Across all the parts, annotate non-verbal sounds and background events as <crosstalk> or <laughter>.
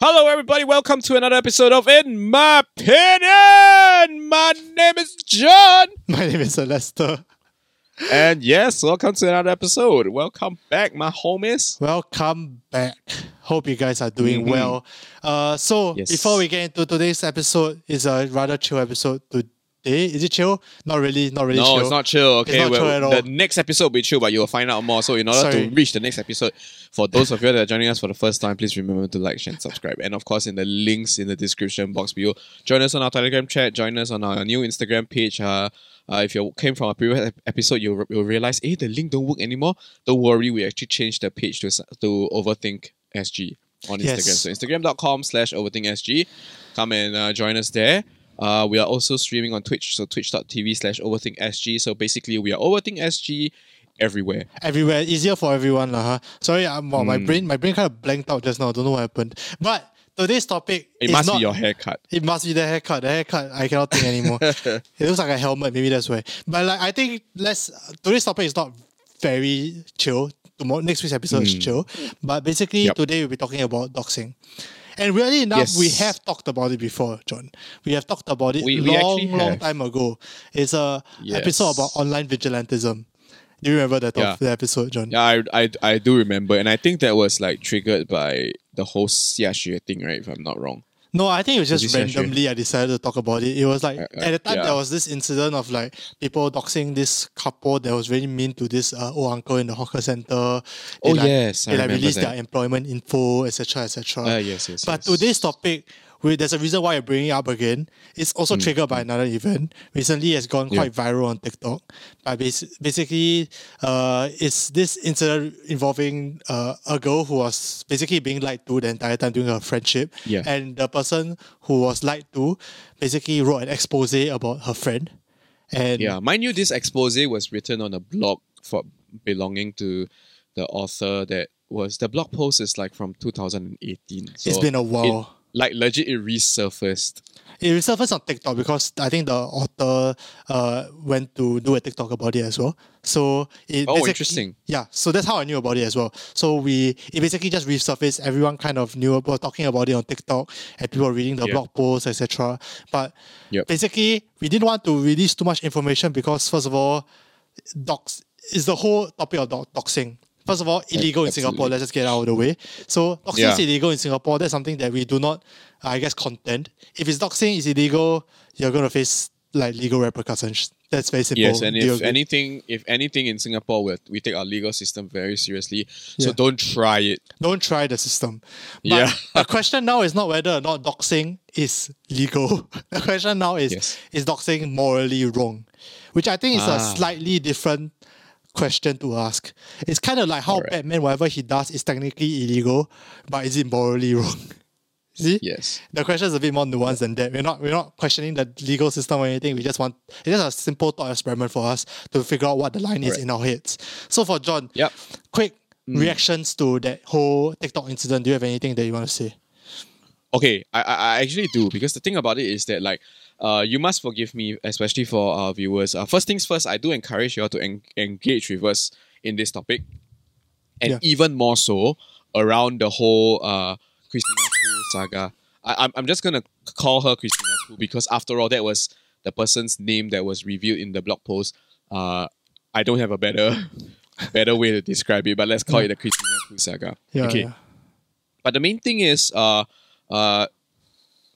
Hello, everybody. Welcome to another episode of In My Opinion. My name is John. <laughs> My name is Lester. And yes, welcome to another episode. Welcome back, my homies. Welcome back. Hope you guys are doing Mhm. well. Uh, so Yes. before we get into today's episode, is a rather chill episode today. Is it chill? Not really. Not really no, chill. it's not chill. Okay, not well, chill at all. the next episode will be chill, but you'll find out more. So, in order Sorry. to reach the next episode, for those of you that are joining us for the first time, please remember to like, share, and subscribe. And of course, in the links in the description box below, join us on our Telegram chat. Join us on our new Instagram page. Uh, uh, if you came from a previous episode, you'll, you'll realize, hey, the link don't work anymore. Don't worry, we actually changed the page to, to Overthink SG on Instagram. Yes. So instagram.com slash overthinkSG. Come and uh, join us there. Uh, we are also streaming on Twitch, so twitch.tv slash overthinkSG. So basically, we are overthinkSG everywhere. Everywhere. Easier for everyone. lah. huh? Sorry, I'm, well, my Hmm. brain my brain kind of blanked out just now. Don't know what happened. But today's topic It must not, be your haircut. It must be the haircut. The haircut, I cannot think anymore. <laughs> it looks like a helmet. Maybe that's why. But like, I think let's. Today's topic is not very chill. Tomorrow, next week's episode is chill. But basically, Hmm. Yep. today we'll be talking about doxing. And really enough, Yes. we have talked about it before, John. We have talked about it We- we long, actually long time ago. It's a Yes. episode about online vigilantism. Do you remember that Yeah. the episode, John? Yeah, I, I, I do remember. And I think that was like triggered by the whole Xia Xue thing, right? If I'm not wrong. No, I think it was just it Xia Xue? randomly I decided to talk about it. It was like Uh, uh, at the time yeah. there was this incident of like people doxing this couple that was really mean to this uh, old uncle in the hawker center. They, Oh, like, yes, I they like released that. their employment info, etc., etc. Uh, yes, yes, But yes. today's topic, we, there's a reason why you're bringing it up again. It's also Mm. triggered by another event. Recently, it's gone Yeah. quite viral on TikTok. But bas- basically, uh, it's this incident involving uh, a girl who was basically being lied to the entire time during her friendship. Yeah. And the person who was lied to basically wrote an expose about her friend. And Yeah, mind you, this expose was written on a blog for belonging to the author that was the blog post is like from 2018. So it's been a while. it- like legit it resurfaced. It resurfaced on TikTok because I think the author uh, went to do a TikTok about it as well. So it Oh, interesting. Yeah, so that's how I knew about it as well. So we it basically just resurfaced. Everyone kind of knew about talking about it on TikTok, and people reading the Yeah. blog posts, etc. But Yep. basically, we didn't want to release too much information because first of all, docs is the whole topic of doxing. First of all, illegal in Singapore. Let's just get out of the way. So doxing Yeah. is illegal in Singapore. That's something that we do not, I guess, contend. If it's doxing is illegal, you're gonna face like legal repercussions. That's very simple. Yes, and if agree? anything, if anything in Singapore, we we take our legal system very seriously. So Yeah. don't try it. don't try the system. But Yeah. the question now is not whether or not doxing is legal. <laughs> The question now is Yes. is doxing morally wrong? Which I think is Ah. a slightly different question to ask. It's kind of like how Correct. Batman, whatever he does, is technically illegal, but is it morally <laughs> wrong? See? Yes. The question is a bit more nuanced than that. We're not we're not questioning the legal system or anything. We just want it's just a simple thought experiment for us to figure out what the line is in our heads. So for John, Yep. quick Mm. reactions to that whole TikTok incident. Do you have anything that you want to say? Okay, I, I I actually do because the thing about it is that like uh you must forgive me, especially for our viewers. Uh, first things first, I do encourage you all to en- engage with us in this topic, and Yeah. even more so around the whole uh Christina Koo saga. I, I'm I'm just gonna call her Christina Koo because after all, that was the person's name that was revealed in the blog post. Uh, I don't have a better <laughs> better way to describe it, but let's call it the Christina Koo saga. Yeah, okay. yeah. But the main thing is, uh, uh,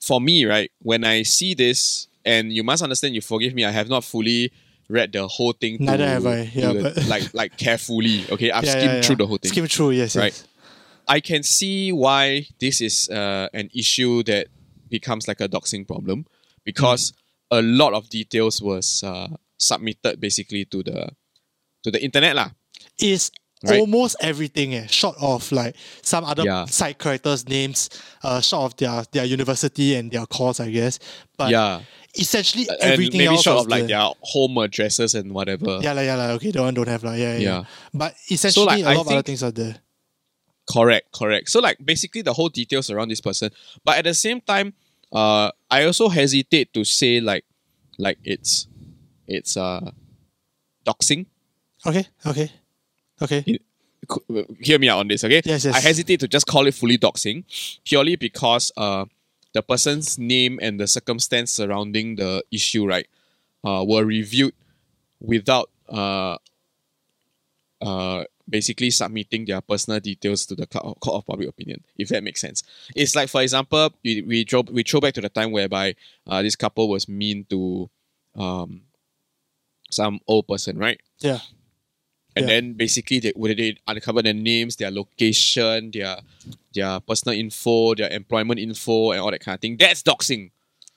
for me, right, when I see this, and you must understand, you forgive me, I have not fully read the whole thing. to- Neither have I, to yeah, the- but- <laughs> like like carefully. Okay, I've Yeah, skimmed yeah, yeah. through the whole thing. Skimmed through, yes, Right. yes. I can see why this is uh, an issue that becomes like a doxing problem because a lot of details was uh, submitted basically to the to the internet lah. Is Right. almost everything, eh, short of like some other Yeah. side characters' names, uh, short of their their university and their course, I guess. But yeah, essentially and everything maybe else short of like there. their home addresses and whatever. Yeah, like, yeah, like, okay, the one don't have like, yeah, yeah, yeah. But essentially, so, like, a I lot of other things are there. Correct, correct. So like basically the whole details around this person, but at the same time, uh, I also hesitate to say like, like it's, it's uh, doxing. Okay, okay, okay. hear me out on this, okay? Yes, yes. I hesitate to just call it fully doxing purely because uh, the person's name and the circumstance surrounding the issue, right, uh, were reviewed without uh, uh, basically submitting their personal details to the court of public opinion, if that makes sense. It's like, for example, we we throw, we throw back to the time whereby uh, this couple was mean to um, some old person, right? Yeah. And Yeah. then basically they would they uncover their names, their location, their their personal info, their employment info, and all that kind of thing. That's doxing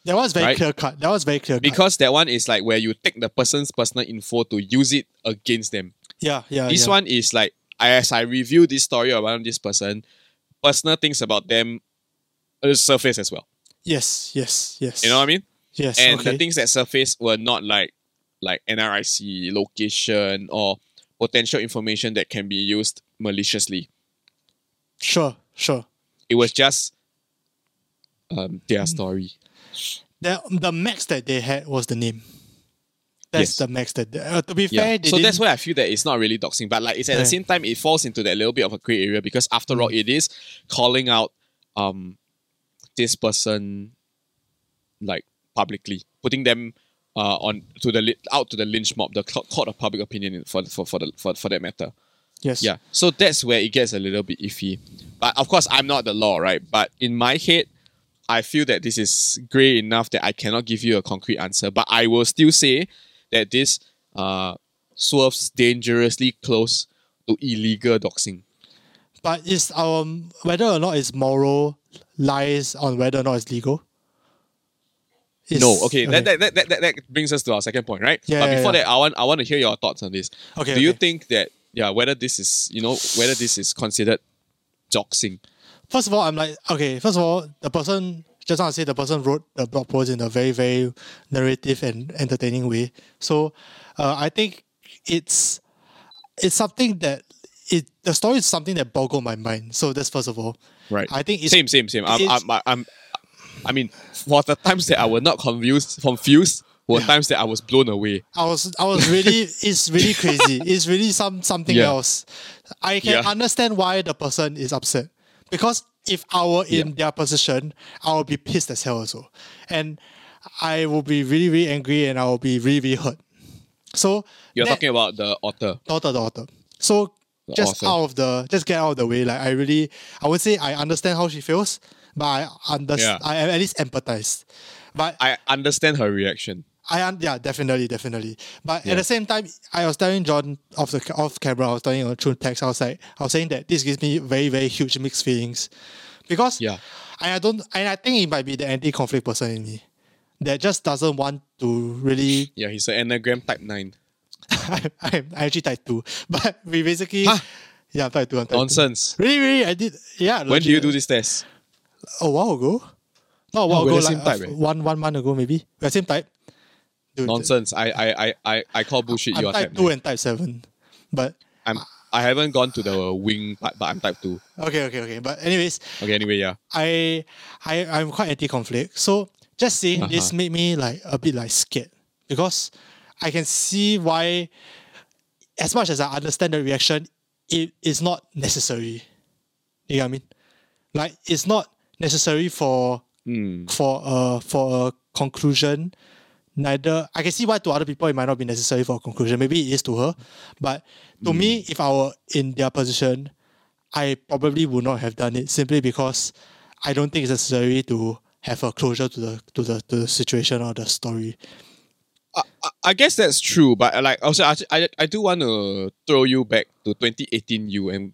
That was very Right. clear cut. That was very clear cut. because that one is like where you take the person's personal info to use it against them. yeah, yeah. this yeah. one is like as I review this story around this person, personal things about them surface as well. Yes, yes, yes. You know what I mean? Yes. and okay. the things that surface were not like like NRIC location or potential information that can be used maliciously. Sure, sure. It was just um, their story. The the max that they had was the name. That's Yes. the max that. They, uh, to be Yeah. fair, they So that's why I feel that it's not really doxing, but like it's at Yeah. the same time it falls into that little bit of a gray area because after all, it is calling out um this person like publicly, putting them uh on to the out to the lynch mob, the court of public opinion for for for the, for, for that matter. yes. Yeah. So that's where it gets a little bit iffy. But of course, I'm not the law, right? But in my head, I feel that this is gray enough that I cannot give you a concrete answer. But I will still say that this uh, swerves dangerously close to illegal doxing. But is um whether or not it's moral lies on whether or not it's legal. Is- no, okay, That, that, that, that, that brings us to our second point, right? Yeah, but before yeah. that, I want I want to hear your thoughts on this. Okay, Do you okay. think that yeah, whether this is you know whether this is considered doxing? First of all, I'm like, okay, first of all, the person, just want to say the person wrote the blog post in a very, very narrative and entertaining way. So uh, I think it's it's something that it the story is something that boggled my mind. So that's first of all. Right. I think it's same, same, same. I'm, I'm, I'm, I mean, for the times that I was not confused, confused, were Yeah. times that I was blown away. I was I was really <laughs> it's really crazy. It's really some something Yeah. else. I can Yeah. understand why the person is upset. Because if I were in their position, I would be pissed as hell also. And I will be really, really angry and I will be really, really hurt. So You're that- talking about the author. daughter, author. So The just author. out of the just get out of the way. Like I really I would say I understand how she feels, but I understand Yeah. I at least empathize. But I understand her reaction. I un- yeah, definitely, definitely. But Yeah. at the same time, I was telling John off the off camera, I was telling him through text, I was like, I was saying that this gives me very, very huge mixed feelings. Because Yeah. and I don't and I think it might be the anti-conflict person in me. That just doesn't want to really Yeah, he's an Enneagram type 9. <laughs> I, I'm actually type two. But we basically Huh? Yeah, I'm type two, type two. Nonsense. Really, really, I did yeah. When do you do this test? A while ago. Not a while we're ago, like same type, uh, eh? one one month ago maybe. We're same type. Dude, Nonsense. I, I, I, I, I call bullshit. I'm You are type type two 9. and type seven. But I'm, I haven't gone to the wing part, but I'm type 2. okay, okay, okay. But anyways, Okay, anyway, yeah. I I I'm quite anti-conflict. So just saying this Uh-huh. made me like a bit like scared because I can see why, as much as I understand the reaction, it is not necessary. You know what I mean? Like it's not necessary for Hmm. for a for a conclusion. Neither I can see why to other people it might not be necessary for a conclusion. Maybe it is to her, but to me, if I were in their position, I probably would not have done it simply because I don't think it's necessary to have a closure to the to the to the situation or the story. I, I- guess that's true, but uh, like also I, I, I do want to throw you back to 2018 you and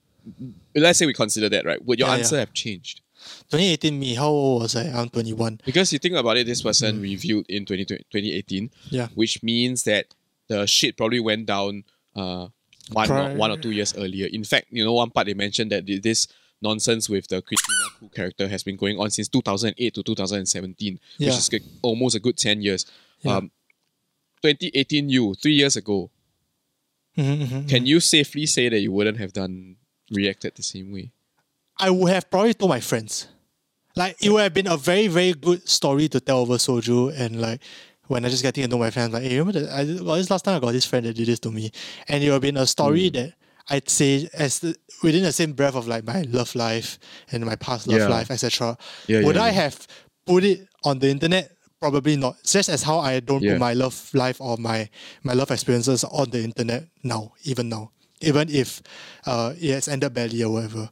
let's say we consider that right. Would your Yeah, answer yeah. have changed? 2018 me, how old was I? I'm 21. Because you think about it, this person reviewed in 20, 2018, Yeah. which means that the shit probably went down uh, one, or, one or two years earlier. In fact, you know, one part they mentioned that this nonsense with the Christina Koo character has been going on since 2008 to 2017, Yeah. which is almost a good 10 years. Yeah. Um, 2018 you, three years ago, Mhm, mhm, can you safely say that you wouldn't have done reacted the same way? I would have probably told my friends. Like it would have been a very very good story to tell over soju and like when I just getting to know my friends like hey remember that I well, this last time I got this friend that did this to me and it would have been a story Hmm. that I'd say as the, within the same breath of like my love life and my past love Yeah. life, etc. Yeah, Would yeah, I have put it on the internet? Probably not. Just as how I don't put my love life or my my love experiences on the internet now, even now, even if uh, it has ended badly or whatever.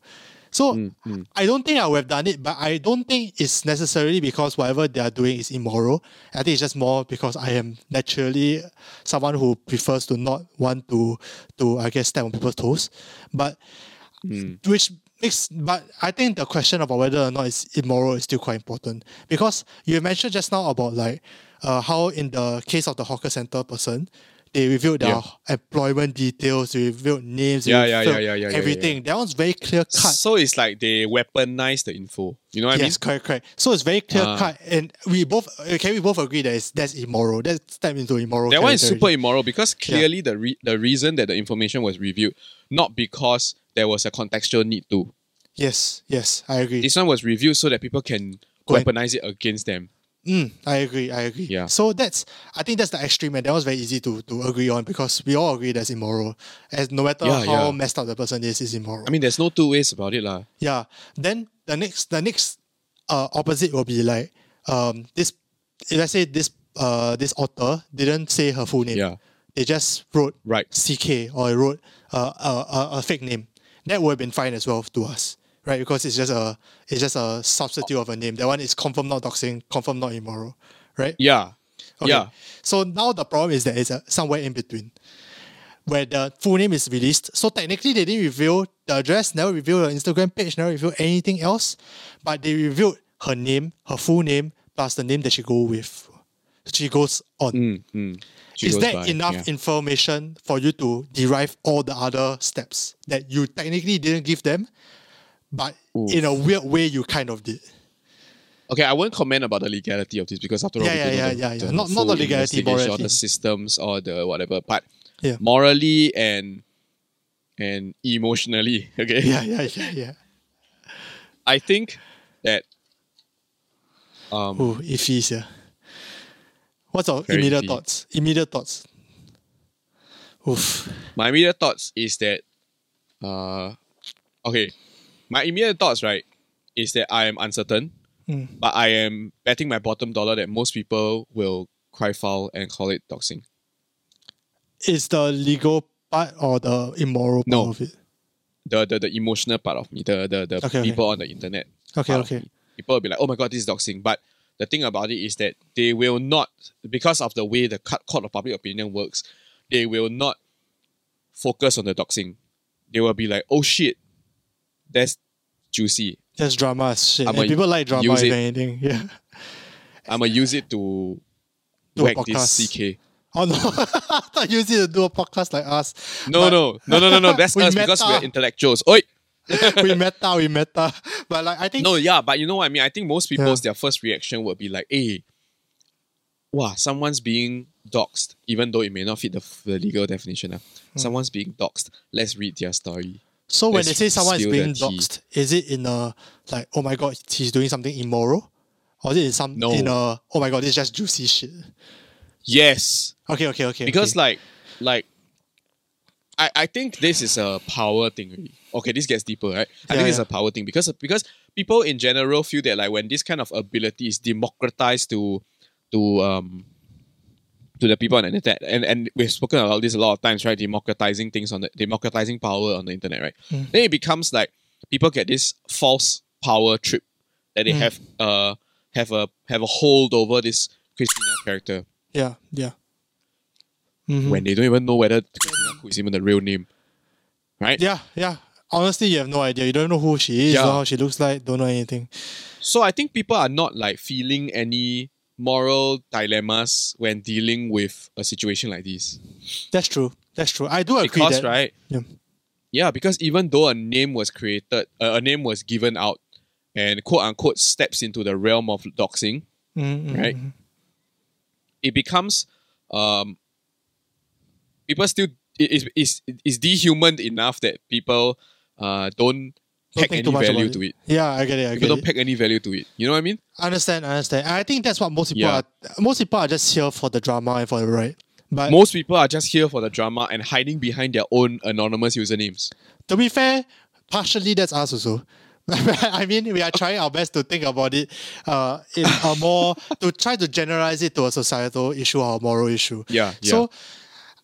So Mm, I don't think I would have done it, but I don't think it's necessarily because whatever they are doing is immoral. I think it's just more because I am naturally someone who prefers to not want to to I guess step on people's toes. But Mm. which makes but I think the question about whether or not it's immoral is still quite important. Because you mentioned just now about like uh, how in the case of the hawker center person, they revealed their Yeah. employment details, they revealed names, Yeah, yeah, revealed yeah, yeah, yeah, yeah, everything. That one's very clear cut. So it's like they weaponize the info. You know what yes, correct, correct. So it's very clear Ah. cut, and we both uh, can we both agree that it's, that's immoral. That's step into immoral. I mean? That one is super immoral because clearly the re- the reason that the information was reviewed, not because there was a contextual need to. Yes, yes, I agree. This one was reviewed so that people can Go weaponize it against them. Mm, I agree. I agree. Yeah. So that's I think that's the extreme, and that was very easy to to agree on because we all agree that's immoral. As no matter Yeah, how yeah. messed up the person is, is immoral. I mean, there's no two ways about it, lah. yeah. Then the next the next uh opposite will be like um this let's say this uh this author didn't say her full name. Yeah. They just wrote Right. CK or wrote uh, a, a, a fake name, that would have been fine as well to us, right? Because it's just a it's just a substitute of a name. That one is confirm not doxing, confirm not immoral, right? Yeah. Okay. Yeah. So now the problem is that it's a, somewhere in between, where the full name is released. So technically they didn't reveal the address, never reveal her Instagram page, never reveal anything else, but they revealed her name, her full name, plus the name that she go with. She goes on Mm, mm. She is goes that by, enough yeah. information for you to derive all the other steps that you technically didn't give them, but in a weird way you kind of did? Okay, I won't comment about the legality of this because after all, Yeah, yeah, don't know yeah, the, yeah, yeah. the Not- not the legality, investigation or the systems or the whatever. But Yeah. morally and and emotionally, <laughs> okay, Yeah, yeah, yeah, yeah. I think that um, Ooh, iffy, yeah. What's our immediate iffy. thoughts? Immediate thoughts. Oof. my immediate thoughts is that uh okay my immediate thoughts right is that i am uncertain Mm. but i am betting my bottom dollar that most people will cry foul and call it doxing Is the legal part or the immoral part No. of it? the the, the emotional part of me the the, the Okay, okay. people on the internet Okay, okay. people will be like oh my god this is doxing but the thing about it is that they will not because of the way the court of public opinion works they will not focus on the doxing they will be like oh shit that's juicy That's drama shit. I'ma And people like drama use if it. anything. Yeah. <laughs> I'm gonna use it to Do a whack podcast. this CK. Oh no. <laughs> I thought you use it to do a podcast like us. No, no, no, no, no, no. <laughs> That's us because we're intellectuals. Oi! we meta, we meta. But like I think No, yeah, but you know what I mean? I think most people's their first reaction would be like, hey, wow, someone's being doxed, even though it may not fit the, the legal definition. Hmm. Someone's being doxed. Let's read their story. So when they say someone is being doxed, is it in a like, oh my god, he's doing something immoral? Or is it in some No. in a oh my god, this is just juicy shit? Yes, Okay, okay, okay. because okay. like, like, I, I think this is a power thing. Really. Okay, this gets deeper, right? I Yeah, think it's a power thing because because people in general feel that like when this kind of ability is democratized to to um to the people on the internet, and and we've spoken about this a lot of times, right? Democratizing things on the democratizing power on the internet, right? Hmm. Then it becomes like people get this false power trip that they Mm. have uh have a have a hold over this Christina character yeah, yeah. Mhm. when they don't even know whether Christina is even the real name, right? Yeah, yeah. Honestly, you have no idea. You don't know who she is, Yeah. how she looks like, don't know anything. So I think people are not like feeling any moral dilemmas when dealing with a situation like this. That's true. That's true. I do agree Because that. right, Yeah. yeah, because even though a name was created, uh, a name was given out, and quote unquote steps into the realm of doxing, Mm, mm, right? mm. it becomes um people still is is is dehumaned enough that people uh don't Don't think any too much value about to it. it. Yeah, I get it. I People get don't it. peg any value to it. You know what I mean? I understand, I understand. And I think that's what most people Yeah. are. Most people are just here for the drama and for the right. But Most people are just here for the drama and hiding behind their own anonymous usernames. to be fair, partially that's us also. <laughs> I mean, we are trying our best to think about it uh, in a more <laughs> to try to generalize it to a societal issue or a moral issue. Yeah, yeah. So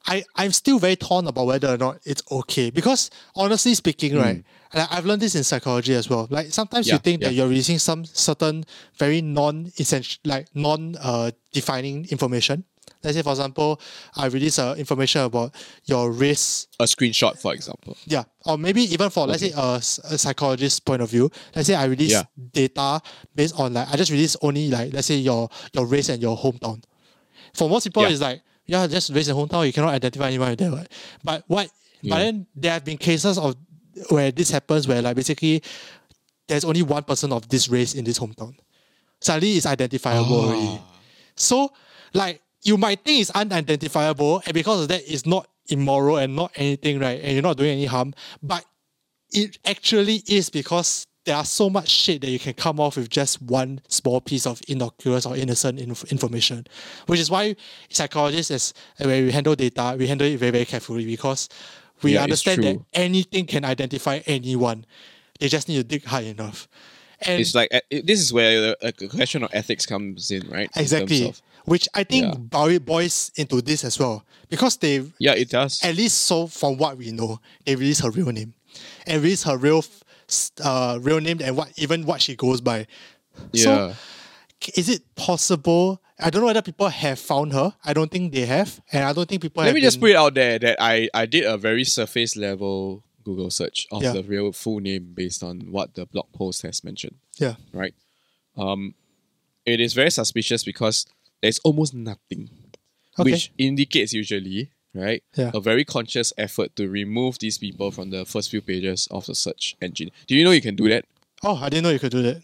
I, I'm still very torn about whether or not it's okay. Because honestly speaking, right, and I've learned this in psychology as well. Like sometimes you Hmm. Yeah, think that you're releasing some certain very non essential like non uh, defining information. Let's say for example, I release uh, information about your race A screenshot, for example. yeah, or maybe even for let's say a psychologist's point of view. Let's say I release Yeah. data based on like I just release only like let's say your your race and your hometown. For most people, Yeah. it's like yeah, just race and hometown. You cannot identify anyone with that. Right? But what? But then there have been cases of where this happens where like basically there's only one person of this race in this hometown. Suddenly it's identifiable ah. already. So, like, you might think it's unidentifiable, and because of that, it's not immoral and not anything, right? And you're not doing any harm. But it actually is because there are so much shit that you can come off with just one small piece of innocuous or innocent inf- information, which is why psychologists, as when we handle data, we handle it very, very carefully because we Yeah, understand that anything can identify anyone. They just need to dig high enough. And It's like uh, this is where the a question of ethics comes in, right? In Exactly. of- Which I think Yeah. boi- boils into this as well. Because they, yeah, it does. at least so from what we know, they release her real name. And release her real f- uh, real name and what even what she goes by. yeah. So is it possible? I don't know whether people have found her. I don't think they have. And I don't think people Let have me just put it out there that I, I did a very surface level Google search of Yeah. the real full name based on what the blog post has mentioned, Yeah. right? Um, it is very suspicious because there's almost nothing, Okay. which indicates usually, right, Yeah. a very conscious effort to remove these people from the first few pages of the search engine. Do you know you can do that? Oh, I didn't know you could do that.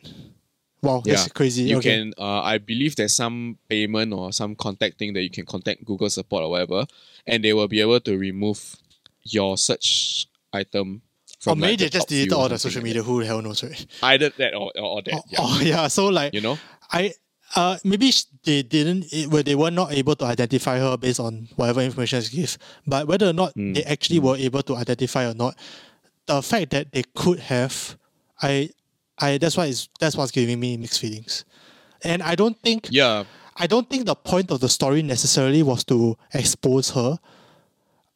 Wow, that's crazy. You okay. can, uh, I believe there's some payment or some contact thing that you can contact Google support or whatever, and they will be able to remove your search item Or from maybe like, they the just deleted all the social media. Who the hell knows, right? Either that or, or, or that. Oh, yeah. oh, yeah. So like You know? I uh maybe they didn't it, well, they were not able to identify her based on whatever information she gave. But whether or not Mm, they actually were able to identify or not, the fact that they could have, I I that's why is that's what's giving me mixed feelings. And I don't think Yeah. I don't think the point of the story necessarily was to expose her.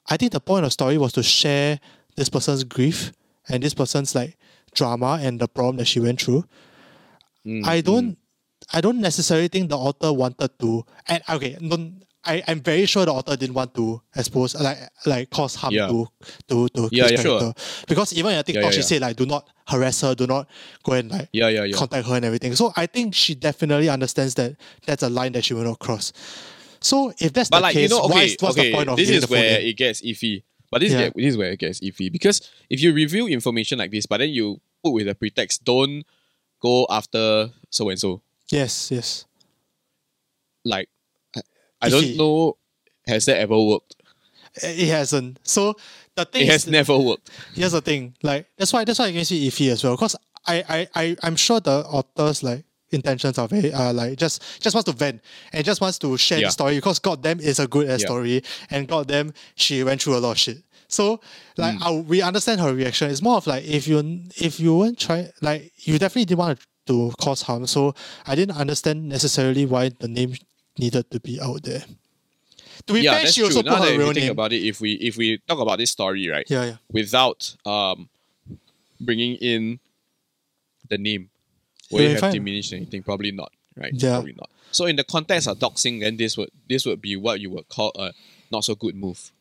I think the point of the story was to share this person's grief and this person's like drama and the problem that she went through. Mm, I don't I don't necessarily think the author wanted to and okay, don't I, I'm very sure the author didn't want to expose like like cause harm Yeah. to to to Yeah, yeah, sure. character. Because even in TikTok she said like do not harass her, do not go and like Yeah, yeah, yeah. contact her and everything. So I think she definitely understands that that's a line that she will not cross. So if that's But the like case, you know, why is, what's okay, the point of this is the where it gets iffy. But this, Yeah. is this is where it gets iffy because if you reveal information like this, but then you put with a pretext, don't go after so and so. Yes, yes. Like, I- don't know. Has that ever worked? It hasn't. So the thing It has is, never worked. here's the thing. Like that's why that's why I can see iffy as well. Because I, I I I'm sure the author's like intentions are very uh like just just wants to vent and just wants to share Yeah. the story because goddamn it's a good ass Yeah. story and goddamn she went through a lot of shit. So Mm. like I, we understand her reaction. It's more of like if you if you weren't try like you definitely didn't want to cause harm. So I didn't understand necessarily why the name needed to be out there. To be yeah, fair, that's she also put her real think name. about it, if we if we talk about this story, right, yeah, yeah. without um bringing in the name, will Yeah, it have fine. diminished anything? Probably not, right? Yeah. Probably not. So in the context of doxing, then this would this would be what you would call a not so good move.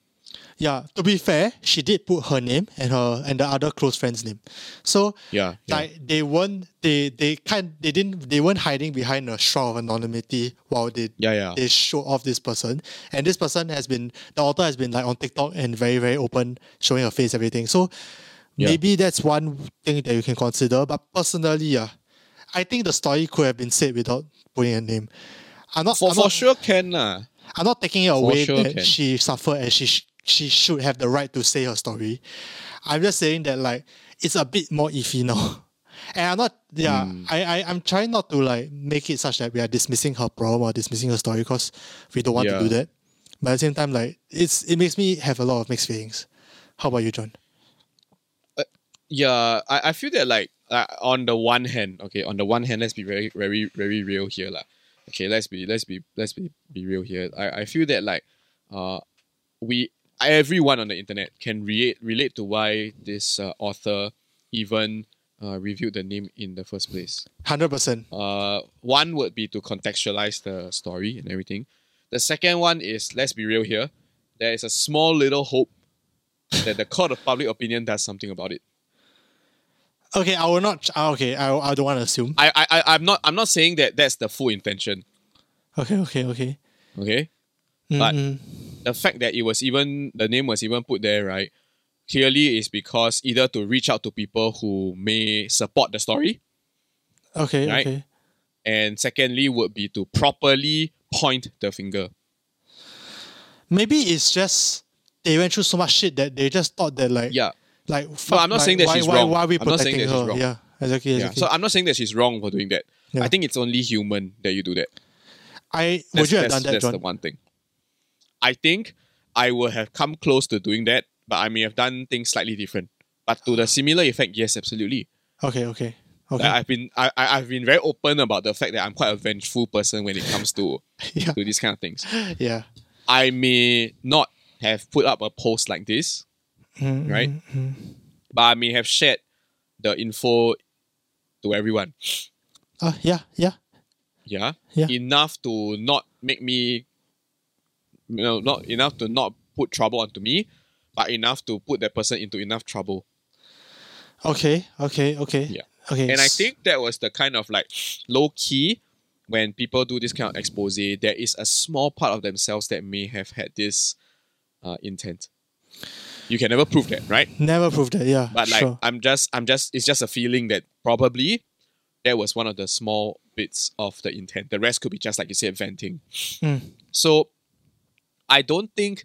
Yeah, to be fair, she did put her name and her and the other close friend's name. So Yeah, yeah. like they weren't they they kind they didn't they weren't hiding behind a shroud of anonymity while they Yeah, yeah. they show off this person. And this person has been the author has been like on TikTok and very, very open, showing her face, everything. So Yeah. maybe that's one thing that you can consider. But personally, yeah, I think the story could have been said without putting a name. I'm not For, I'm for not, sure can lah. I'm not taking it away sure that can. she suffered and she sh- she should have the right to say her story. I'm just saying that like it's a bit more iffy now. <laughs> And I'm not yeah, Hmm. I, I I'm trying not to like make it such that we are dismissing her problem or dismissing her story because we don't want Yeah. to do that. But at the same time, like it's it makes me have a lot of mixed feelings. How about you, John? yeah, I, I feel that like uh, on the one hand, okay, on the one hand, let's be very, very, very real here, lah. Okay, let's be, let's be, let's be, be real here. I, I feel that like, uh, we everyone on the internet can relate relate to why this uh, author even uh, reviewed the name in the first place. Hundred percent. Uh, one would be to contextualize the story and everything. The second one is let's be real here. There is a small little hope that the court of public opinion does something about it. Okay, I will not. ah, Okay, I, I don't want to assume. I, I, I'm not, I'm not saying that that's the full intention. Okay, okay, okay. Okay, But- Mm, the fact that it was even the name was even put there, right? Clearly, is because either to reach out to people who may support the story, okay, Right. okay. and secondly would be to properly point the finger. Maybe it's just they went through so much shit that they just thought that like Yeah, like fuck, I'm not like, saying that why, she's why, wrong. Why are we I'm not saying protecting that she's her? wrong. Yeah, exactly, yeah. So I'm not saying that she's wrong for doing that. Yeah. I think it's only human that you do that. I That's, would you have that's, done that, that's John? the one thing. I think I would have come close to doing that, but I may have done things slightly different. But to the similar effect, yes, absolutely. Okay, okay, okay. Like, I've been I, I- I've been very open about the fact that I'm quite a vengeful person when it comes to <laughs> yeah, to these kind of things. yeah. I may not have put up a post like this, Mm, Right? mm, mm. but I may have shared the info to everyone. Uh, yeah, yeah. Yeah, Yeah. enough to not make me, you know, not enough to not put trouble onto me, but enough to put that person into enough trouble. Okay, okay, okay. Yeah. Okay. And I think that was the kind of like low key when people do this kind of expose, there is a small part of themselves that may have had this uh, intent. You can never prove that, right? never prove that. Yeah, But like sure. I'm just I'm just it's just a feeling that probably that was one of the small bits of the intent. The rest could be just like you said, venting. Mm. So I don't think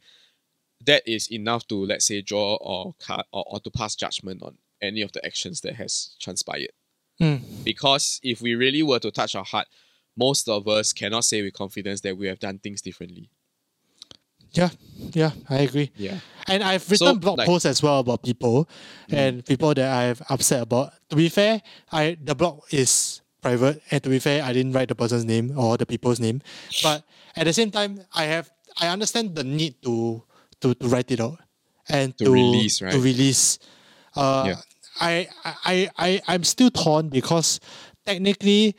that is enough to let's say draw or cut or, or to pass judgment on any of the actions that has transpired. Mm. Because if we really were to touch our heart, most of us cannot say with confidence that we have done things differently. Yeah, yeah, I agree. Yeah. And I've written So, blog like- posts as well about people and people that I've upset about. To be fair, I the blog is private, and to be fair, I didn't write the person's name or the people's name. But at the same time, I have I understand the need to to, to write it out and To to, release, right? To release. Uh, Yeah. I, I I I'm still torn because technically,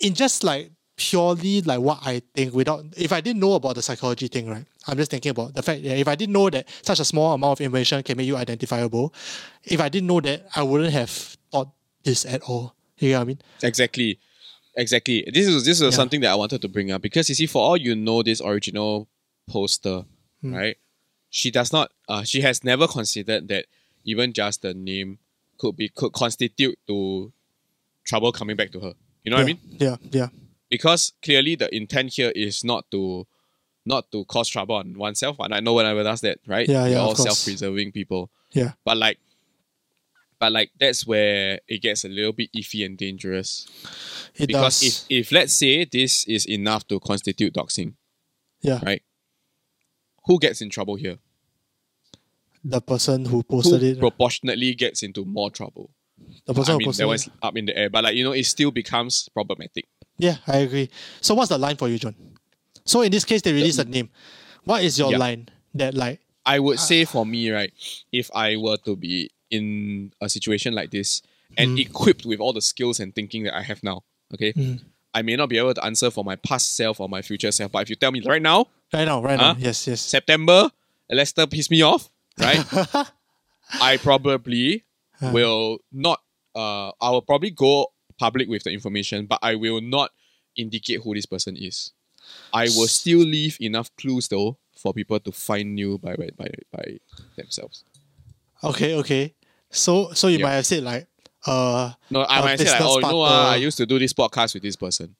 in just like purely like what I think without if I didn't know about the psychology thing, right? I'm just thinking about the fact that if I didn't know that such a small amount of information can make you identifiable, if I didn't know that, I wouldn't have thought this at all. You know what I mean? Exactly. Exactly. This is this is Yeah. something that I wanted to bring up because you see, for all you know, this original poster, Hmm. right? She does not. Uh, she has never considered that even just the name could be could constitute to trouble coming back to her. You know what I mean? Yeah, yeah. Because clearly the intent here is not to not to cause trouble on oneself. And I know one ever does that, right? Yeah, We're yeah, all course. self-preserving people. Yeah. But like, but like that's where it gets a little bit iffy and dangerous It because does. if, if let's say this is enough to constitute doxing, yeah. right? Who gets in trouble here? The person who Who posted it. proportionately gets into more trouble? The person I who mean, posted that was up in the air, but like you know, it still becomes problematic. Yeah, I agree. So what's the line for you, John? So in this case, they release a name. What is your Yeah. line that like? I would Ah. say for me, right, if I were to be in a situation like this and Mm. equipped with all the skills and thinking that I have now, okay, Mm. I may not be able to answer for my past self or my future self. But if you tell me right now, Right now, right Huh? now, yes, yes. September, Lester pissed me off, right? <laughs> I probably Huh. will not. Uh, I will probably go public with the information, but I will not indicate who this person is. I will still leave enough clues though for people to find you by by by, by themselves. Okay, okay. So so you Yeah. might have said like, uh, No, I might say like, oh, you know, uh. I used to do this podcast with this person.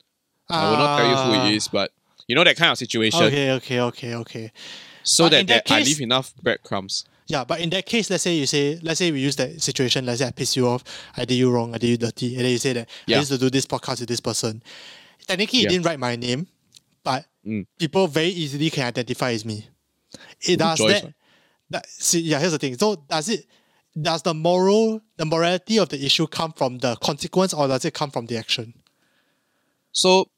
I will not tell you who he is, but you know that kind of situation, Okay, okay, okay, okay. so But that, that that I leave enough breadcrumbs. Yeah, but in that case, let's say you say, let's say we use that situation. Let's say I piss you off, I did you wrong, I did you dirty, and then you say that I used to do this podcast with this person. Technically, you Yeah. didn't write my name, but Mm. people very easily can identify as me. It does choice, that, that. See, yeah, here's the thing. So does it? Does the moral, the morality of the issue come from the consequence, or does it come from the action? So,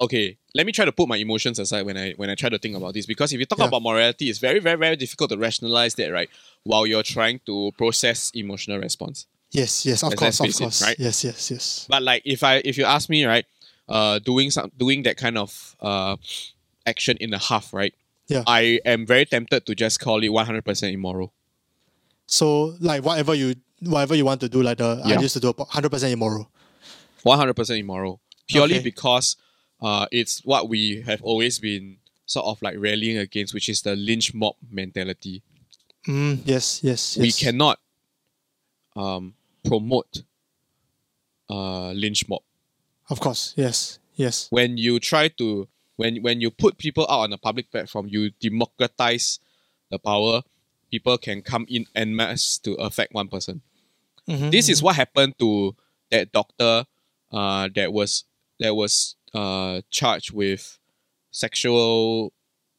okay, let me try to put my emotions aside when I when I try to think about this because if you talk Yeah. about morality, it's very very very difficult to rationalize that, right? While you're trying to process emotional response. Yes, yes, of Let's- course, of face it, course. right? Yes, yes, yes. But like if I if you ask me, right, uh, doing some doing that kind of uh action in a half, right? Yeah. I am very tempted to just call it one hundred percent immoral. So like whatever you whatever you want to do, like the I used to do, hundred percent immoral. One hundred percent immoral. Purely Okay. because uh it's what we have always been sort of like rallying against, which is the lynch mob mentality. Mm, yes, yes, yes. we cannot um, promote uh, lynch mob. Of course, yes, yes. When you try to when when you put people out on a public platform, you democratize the power. People can come in en masse to affect one person. Mhm, This is what happened to that doctor uh, that was that was uh, charged with sexual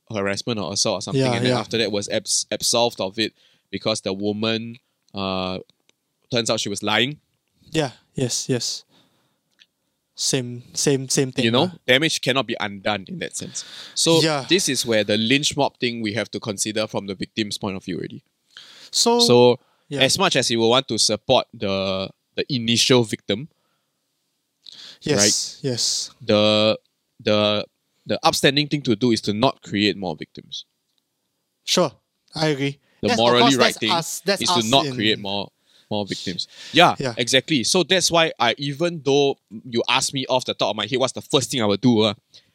harassment or assault or something, Yeah, and then yeah. after that was abs- absolved of it because the woman uh, turns out she was lying. Yeah, yes, yes. Same, same, same thing. you know, lah. damage cannot be undone in that sense. So Yeah. this is where the lynch mob thing we have to consider from the victim's point of view already. So, So yeah. as much as you will want to support the the initial victim, yes, yes. the the the upstanding thing to do is to not create more victims. Sure, I agree. The That's- morally right thing us- is to not in- create more more victims. Yeah, Yeah. exactly. So that's why I even though you ask me off the top of my head what's the first thing I would do, uh,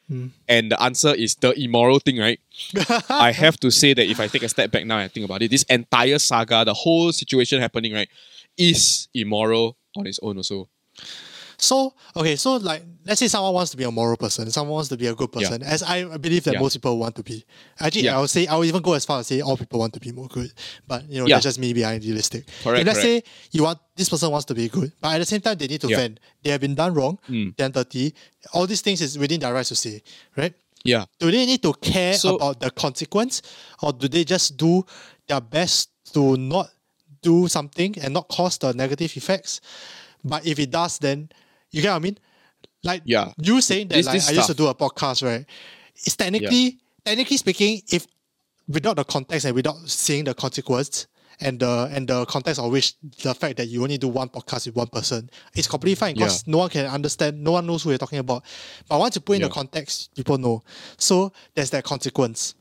Hmm. and the answer is the immoral thing, right? <laughs> I have to say that if I take a step back now and think about it, this entire saga, the whole situation happening, right, is immoral on its own also. So okay, so like let's say someone wants to be a moral person, someone wants to be a good Yeah. person, as I believe that Yeah. most people want to be. Actually, Yeah. I would say I would even go as far as say all people want to be more good, but you know Yeah. that's just me being idealistic. Correct, If let's correct. say you want this person wants to be good, but at the same time they need to Yeah. vent. They have been done wrong, Mm. they're dirty. All these things is within their rights to say, right? Yeah. Do they need to care So- about the consequence, or do they just do their best to not do something and not cause the negative effects? But if it does, then you get what I mean. Like Yeah. you saying that This- like this I used to do a podcast, right? It's technically technically speaking, if without the context and without seeing the consequence and the and the context of which the fact that you only do one podcast with one person, it's completely fine because no one can understand, no one knows who you're talking about. But once you put in the context, people know. So there's that consequence.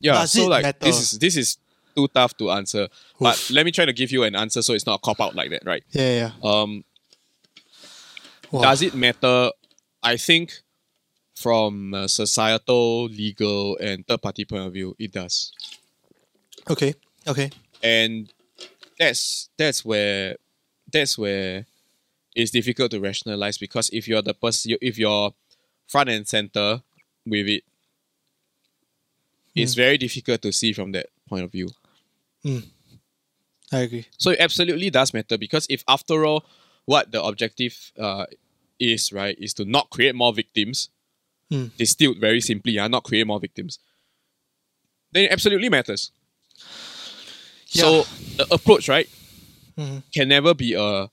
Yeah. Does so like matter? this is this is too tough to answer. But let me try to give you an answer so it's not a cop out like that, right? Yeah, yeah. yeah. Um Wow. does it matter? I think from a societal, legal, and third party point of view, it does. Okay. Okay. and that's that's where that's where it's difficult to rationalize because if you're the person if you're front and center with it it's hmm. very difficult to see from that point of view hmm. I agree. so it absolutely does matter because if after all what the objective uh, is right is to not create more victims Hmm. distilled very simply uh, not create more victims then it absolutely matters so the approach right Mhm. can never be a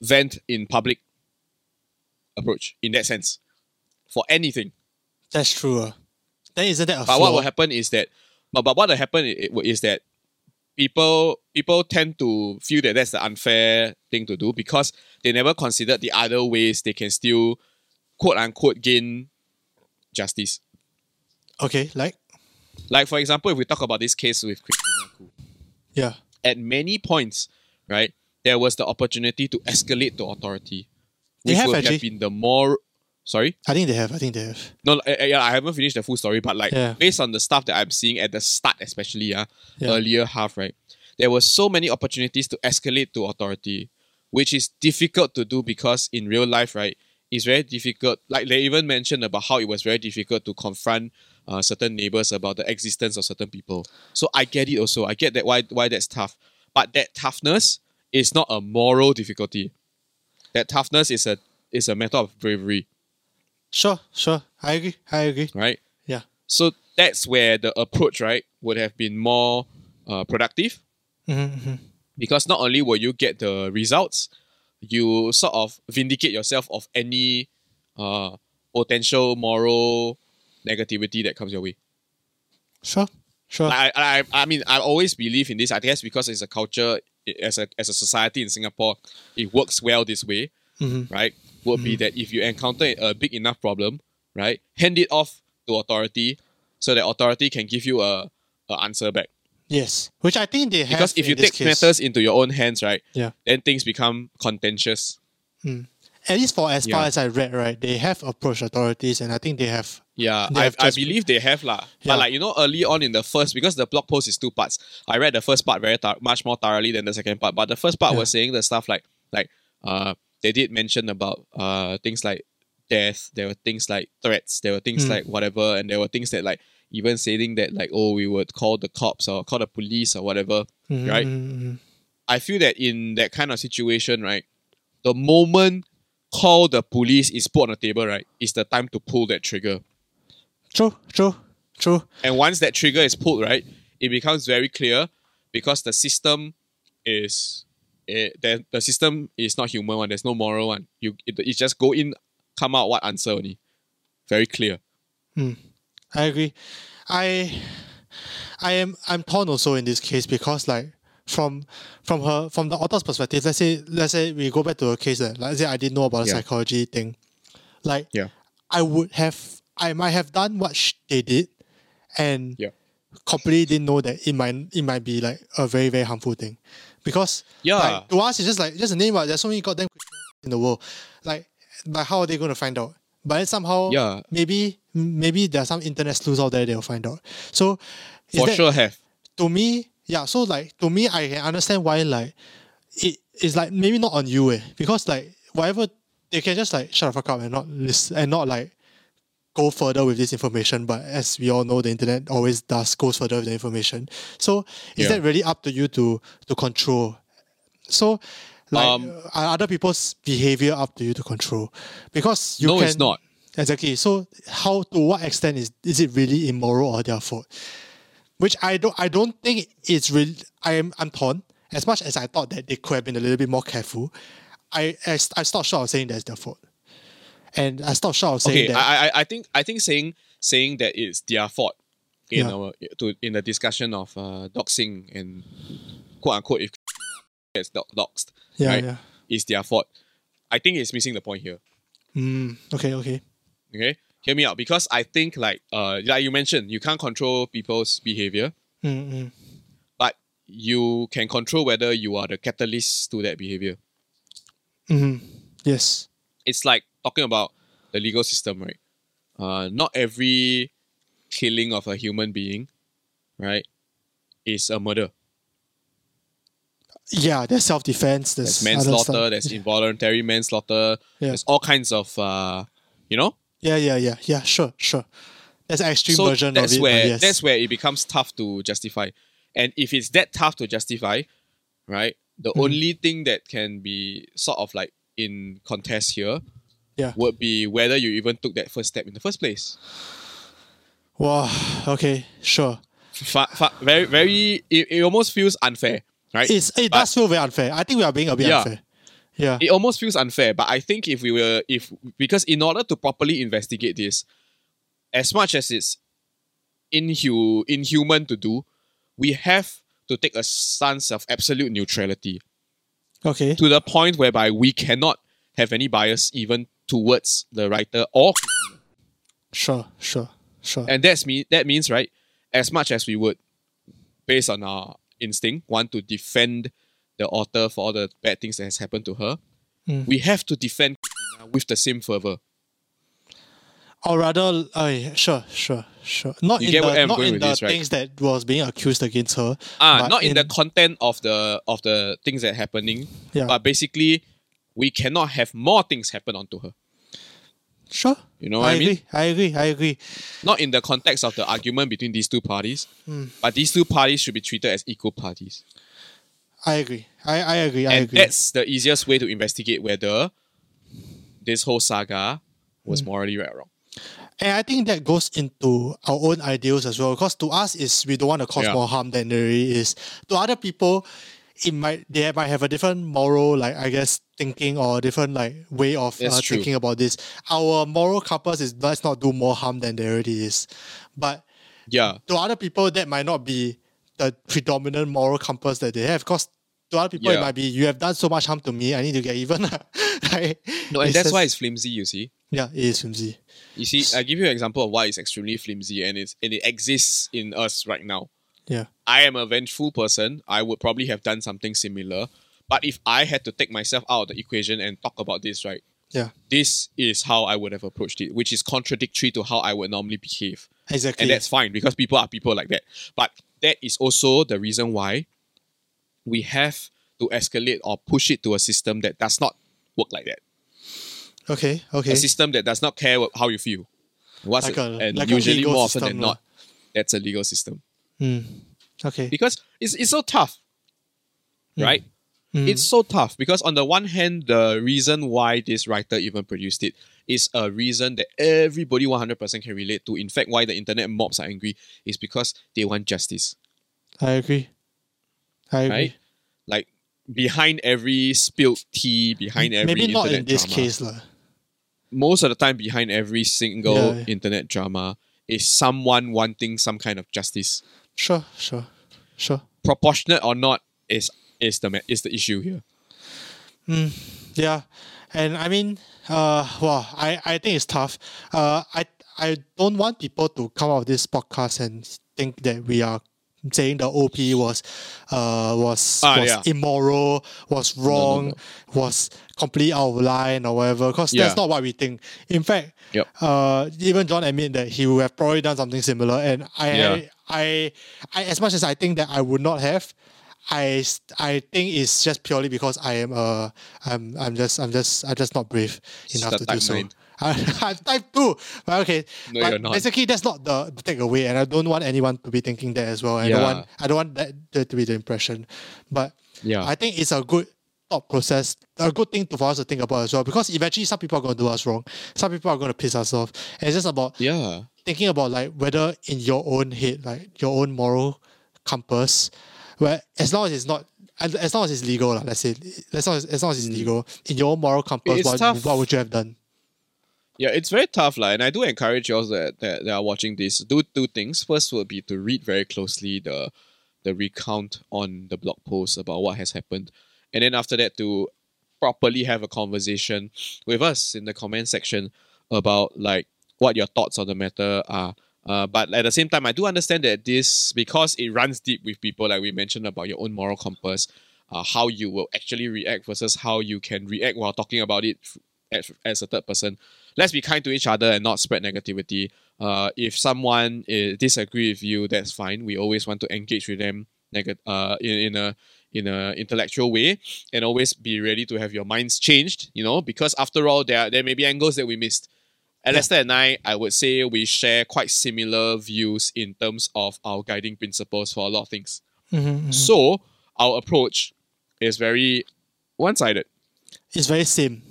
vent in public approach in that sense for anything That's true. uh. Then isn't that a but flaw? what will happen is that but, but what will happen is that people people tend to feel that that's the unfair thing to do because they never considered the other ways they can still quote unquote gain justice Okay, like like for example if we talk about this case with Christina Koo yeah. at many points, right, there was the opportunity to escalate to authority, They which have would actually. have been the more. Sorry, I think they have. I think they have. no, uh, uh, yeah, I haven't finished the full story, but like Yeah. based on the stuff that I'm seeing at the start, especially uh, Yeah. earlier half, right, there were so many opportunities to escalate to authority, which is difficult to do because in real life, right, it's very difficult. Like they even mentioned about how it was very difficult to confront uh, certain neighbors about the existence of certain people. So I get it also. I get that why why that's tough. But that toughness is not a moral difficulty. That toughness is a is a matter of bravery. Sure, sure. I agree. I agree. right? Yeah. So that's where the approach, right, would have been more uh, productive Mm-hmm, because not only will you get the results, you sort of vindicate yourself of any uh, potential moral negativity that comes your way. Sure, sure. I, I, I mean, I always believe in this. I guess because it's a culture, as a, as a society in Singapore, it works well this way, Mhm. right? Would be that if you encounter a big enough problem, right, hand it off to authority so that authority can give you a, a answer back. Yes, which I think they have. Because if you take case. matters into your own hands, right, yeah, then things become contentious. at least for as far as I read, right, they have approached authorities, and I think they have. Yeah, They I, have I just- believe they have lah. Yeah. But like you know, early on in the first, because the blog post is two parts. I read the first part very thor- much more thoroughly than the second part. But the first part Yeah. was saying the stuff like like uh they did mention about uh things like death. There were things like threats. There were things Mm. like whatever, and there were things that like even saying that like oh we would call the cops or call the police or whatever. Mhm, Right. mhm, mhm. I feel that in that kind of situation, right, the moment call the police is put on the table, right, is the time to pull that trigger. True, true, true. And once that trigger is pulled, right, it becomes very clear because the system is it, the, the system is not human one. There's no moral one. You it, it just go in, come out what answer only. Very clear. Hmm. I agree. I I am I'm torn also in this case because like from from her from the author's perspective, let's say let's say we go back to a case that let's say I didn't know about the Yeah. psychology thing. Like Yeah. I would have I might have done what sh- they did and Yeah. Completely didn't know that it might it might be like a very, very harmful thing. Because Yeah. like, to us it's just like just a name, but there's so many goddamn in the world. Like but how are they gonna find out? But then somehow Yeah. maybe maybe there are some internet sleuths out there they'll find out. So For that- sure have. to me, yeah, so like to me I can understand why like it is like maybe not on you eh, because like whatever they can just like shut the fuck up and not listen and not like go further with this information. But as we all know, the internet always does goes further with the information. So is Yeah. that really up to you to to control? So like Um, are other people's behavior up to you to control? Because you no, can, it's not. Exactly. So how to what extent is is it really immoral or their fault? Which I don't I don't think it's really I'm I'm torn. As much as I thought that they could have been a little bit more careful, I I, I stopped short of saying that's their fault. And I stopped short of saying Okay, that I, I I think I think saying saying that it's their fault in Yeah. our to in the discussion of uh, doxing and quote unquote if gets do- doxed yeah, right? yeah. is their fault. I think it's missing the point here. Mm, okay, okay. Okay, hear me out because I think like uh like you mentioned, you can't control people's behavior, Mm, mm. but you can control whether you are the catalyst to that behavior. Mhm. Yes. It's like talking about the legal system, right? Uh, not every killing of a human being, right, is a murder. Yeah, there's self defense, there's There's manslaughter, there's involuntary manslaughter, Yeah. there's all kinds of uh, you know. Yeah, yeah, yeah, yeah, sure, sure. There's an extreme so version that's of it. where yes. that's where it becomes tough to justify and if it's that tough to justify right the Mm. only thing that can be sort of like in contest here Yeah. would be whether you even took that first step in the first place Wow, okay, sure. fa- fa- very very it, it almost feels unfair right It's it But- does feel very unfair. I think we are being a bit Yeah. unfair. Yeah. it almost feels unfair but i think if we were if because in order to properly investigate this as much as it's inhu- inhuman to do we have to take a stance of absolute neutrality Okay. to the point whereby we cannot have any bias even towards the writer or Sure, sure, sure. and that's me that means right as much as we would based on our instinct want to defend the author for all the bad things that has happened to her Mm. we have to defend with the same fervor or rather, uh, yeah, sure, sure, sure. Not You in get the not going in with the this, right? things that was being accused against her. ah not in, the content of the of the things that are happening Yeah. but basically we cannot have more things happen onto her Sure. you know what i, I mean agree. I agree. I agree. not in the context of the argument between these two parties, Hmm. but these two parties should be treated as equal parties. I agree. I, I agree. I and agree. that's the easiest way to investigate whether this whole saga was morally right or wrong. And I think that goes into our own ideals as well. Because to us is we don't want to cause Yeah. more harm than there is. To other people, it might they might have a different moral, like I guess, thinking or different like way of uh, thinking about this. Our moral compass is let's not do more harm than there already is. But Yeah. to other people, that might not be the predominant moral compass that they have. Because to other people, it might be you have done so much harm to me. I need to get even. <laughs> like, No, and that's just- why it's flimsy, you see. yeah, it is flimsy. You see, I give you an example of why it's extremely flimsy and it's and it exists in us right now. Yeah. I am a vengeful person. I would probably have done something similar. But if I had to take myself out of the equation and talk about this, right? Yeah. This is how I would have approached it, which is contradictory to how I would normally behave. Exactly. And that's fine because people are people like that. But that is also the reason why we have to escalate or push it to a system that does not work like that. okay. Okay. A system that does not care what, how you feel. What's Like it- a- and like usually more often system than not, that's a legal system. Mm. Okay. Because it's, it's so tough. Right? Mm. It's so tough because on the one hand, the reason why this writer even produced it is a reason that everybody 100% can relate to. In fact, why the internet mobs are angry is because they want justice. I agree. I agree. Right? Like behind every spilled tea, behind every Maybe not in this drama, case, lah. most of the time behind every single Yeah. internet drama is someone wanting some kind of justice. Sure, sure, sure. Proportionate or not is is the is the issue here. Yeah, and I mean, uh, wow, I, I think it's tough. Uh, I I don't want people to come out of this podcast and think that we are saying the OP was, uh, was Ah, was yeah. immoral, was wrong, no. was completely out of line or whatever. Because Yeah. that's not what we think. In fact, Yep. uh, even John admit that he would have probably done something similar, and I, Yeah. I, I, I, as much as I think that I would not have, I I think it's just purely because I am uh I'm I'm just I'm just I'm just not brave enough to do so. nine. I, I'm type two, but okay. No, but you're not. Basically, that's not the, the takeaway, and I don't want anyone to be thinking that as well. I don't want I don't want that, that to be the impression, but Yeah. I think it's a good thought process, a good thing to, for us to think about as well. Because eventually, some people are going to do us wrong. Some people are going to piss us off. And it's just about yeah. thinking about like whether in your own head, like your own moral compass, where as long as it's not. As long as it's legal, let's say, as long as, as long as it's legal, in your moral compass, Mm. It's what, tough. what would you have done? Yeah, it's very tough, like, and I do encourage you all that, that, that are watching this. Do two things. First would be to read very closely the the recount on the blog post about what has happened. And then after that to properly have a conversation with us in the comment section about like what your thoughts on the matter are. Uh, but at the same time, I do understand that this because it runs deep with people, like we mentioned about your own moral compass, uh, how you will actually react versus how you can react while talking about it as, as a third person. Let's be kind to each other and not spread negativity. Uh, if someone uh, disagree with you, that's fine. We always want to engage with them neg- uh, in, in a in a intellectual way and always be ready to have your minds changed. You know, because after all, there there may be angles that we missed. Alistair and I, I would say we share quite similar views in terms of our guiding principles for a lot of things. Mm-hmm, So our approach is very one-sided. It's very same.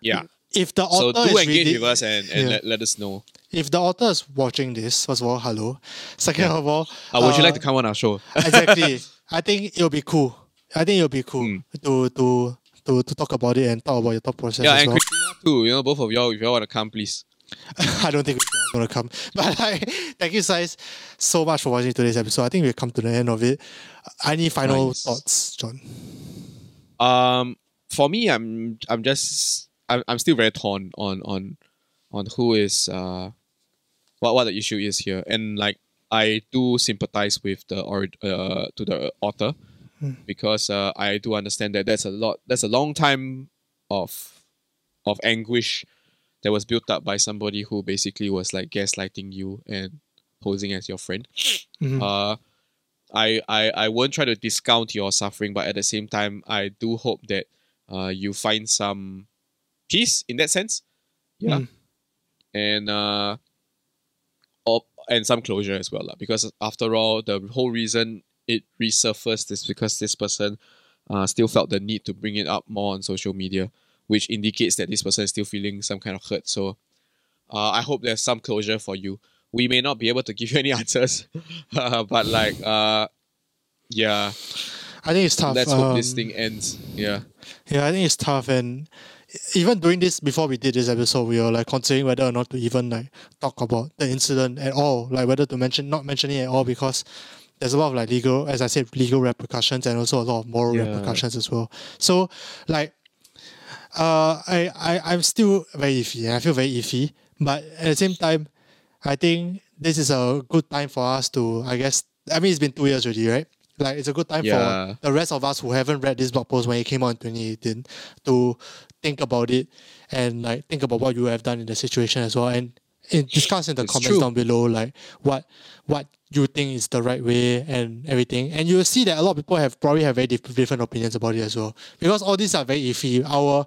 Yeah. If the author So do is engage reading, with us and, and Yeah. let, let us know. if the author is watching this, first of all, hello. Second of all, Uh, would you like uh, to come on our show? <laughs> exactly. I think it'll be cool. I think it'll be cool Mm. to to to to talk about it and talk about your thought process yeah, as and well. Christina too. You know, both of y'all, if y'all want to come, please. <laughs> I don't think we're gonna come. <laughs> But like, thank you guys so much for watching today's episode. I think we've come to the end of it. Any final Nice. thoughts, John? Um, for me, I'm I'm just I'm, I'm still very torn on on on who is uh what what the issue is here, and like I do sympathize with the or uh to the author because uh, I do understand that that's a lot that's a long time of of anguish that was built up by somebody who basically was like gaslighting you and posing as your friend. Mhm. Uh, I, I I won't try to discount your suffering, but at the same time, I do hope that uh, you find some peace in that sense. Yeah. Mm. And uh op- and some closure as well. lah. Because after all, the whole reason it resurfaced is because this person uh, still felt the need to bring it up more on social media, which indicates that this person is still feeling some kind of hurt. So uh, I hope there's some closure for you. We may not be able to <laughs> give you any answers, <laughs> but like, uh, yeah, I think it's tough. let's hope this Um, thing ends. Yeah. Yeah, I think it's tough, and even doing this before we did this episode, we were like considering whether or not to even like talk about the incident at all, like whether to mention not mention it at all because there's a lot of like legal, as I said, legal repercussions and also a lot of moral Yeah. repercussions as well. So like, uh, I I I'm still very iffy, and I feel very iffy, but at the same time, I think this is a good time for us to, I guess, I mean, it's been two years already, right? Like, it's a good time Yeah. for the rest of us who haven't read this blog post when it came out in 2018 to think about it and like think about what you have done in the situation as well. And in, discuss in the It's comments true. down below like what what you think is the right way and everything. And you'll see that a lot of people have probably have very diff- different opinions about it as well. Because all these are very iffy. Our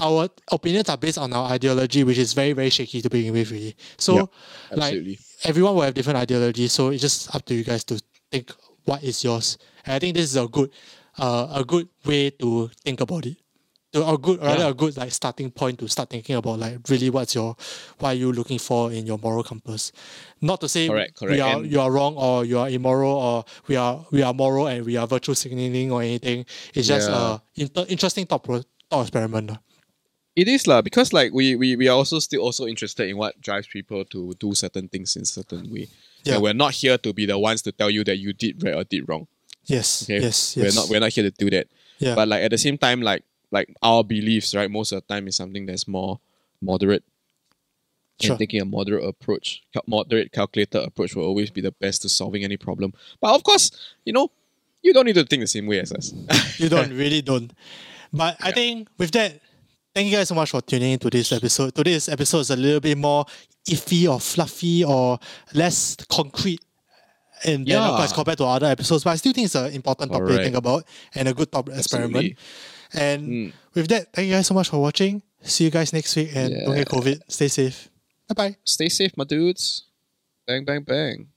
our opinions are based on our ideology which is very very shaky to begin with really. So Yeah, like everyone will have different ideologies, so it's just up to you guys to think what is yours. And I think this is a good, uh, a good way to think about it. A good, rather Yeah. a good like starting point to start thinking about like really what's your, what are you looking for in your moral compass. Not to say Correct, we are And- you are wrong or you are immoral or we are we are moral and we are virtue signaling or anything. It's just Yeah. a inter- interesting thought, pro- thought experiment. It is lah because like we, we we are also still also interested in what drives people to do certain things in certain way. Yeah. And we're not here to be the ones to tell you that you did right or did wrong. Yes, Okay. yes, yes. We're not we're not here to do that. yeah. But like at the same time, like like our beliefs, right? Most of the time is something that's more moderate. Sure. And taking a moderate approach, cal- moderate, calculated approach will always be the best to solving any problem. But of course, you know, you don't need to think the same way as us. <laughs> You don't, really don't. But I think with that, thank you guys so much for tuning into this episode. Today's episode is a little bit more iffy or fluffy or less concrete. And then, of Yeah. course, compared to other episodes, but I still think it's an important topic to think about and a good top experiment. And Mm. with that, thank you guys so much for watching. See you guys next week and don't get COVID. Stay safe. Bye bye. Stay safe, my dudes. Bang, bang, bang.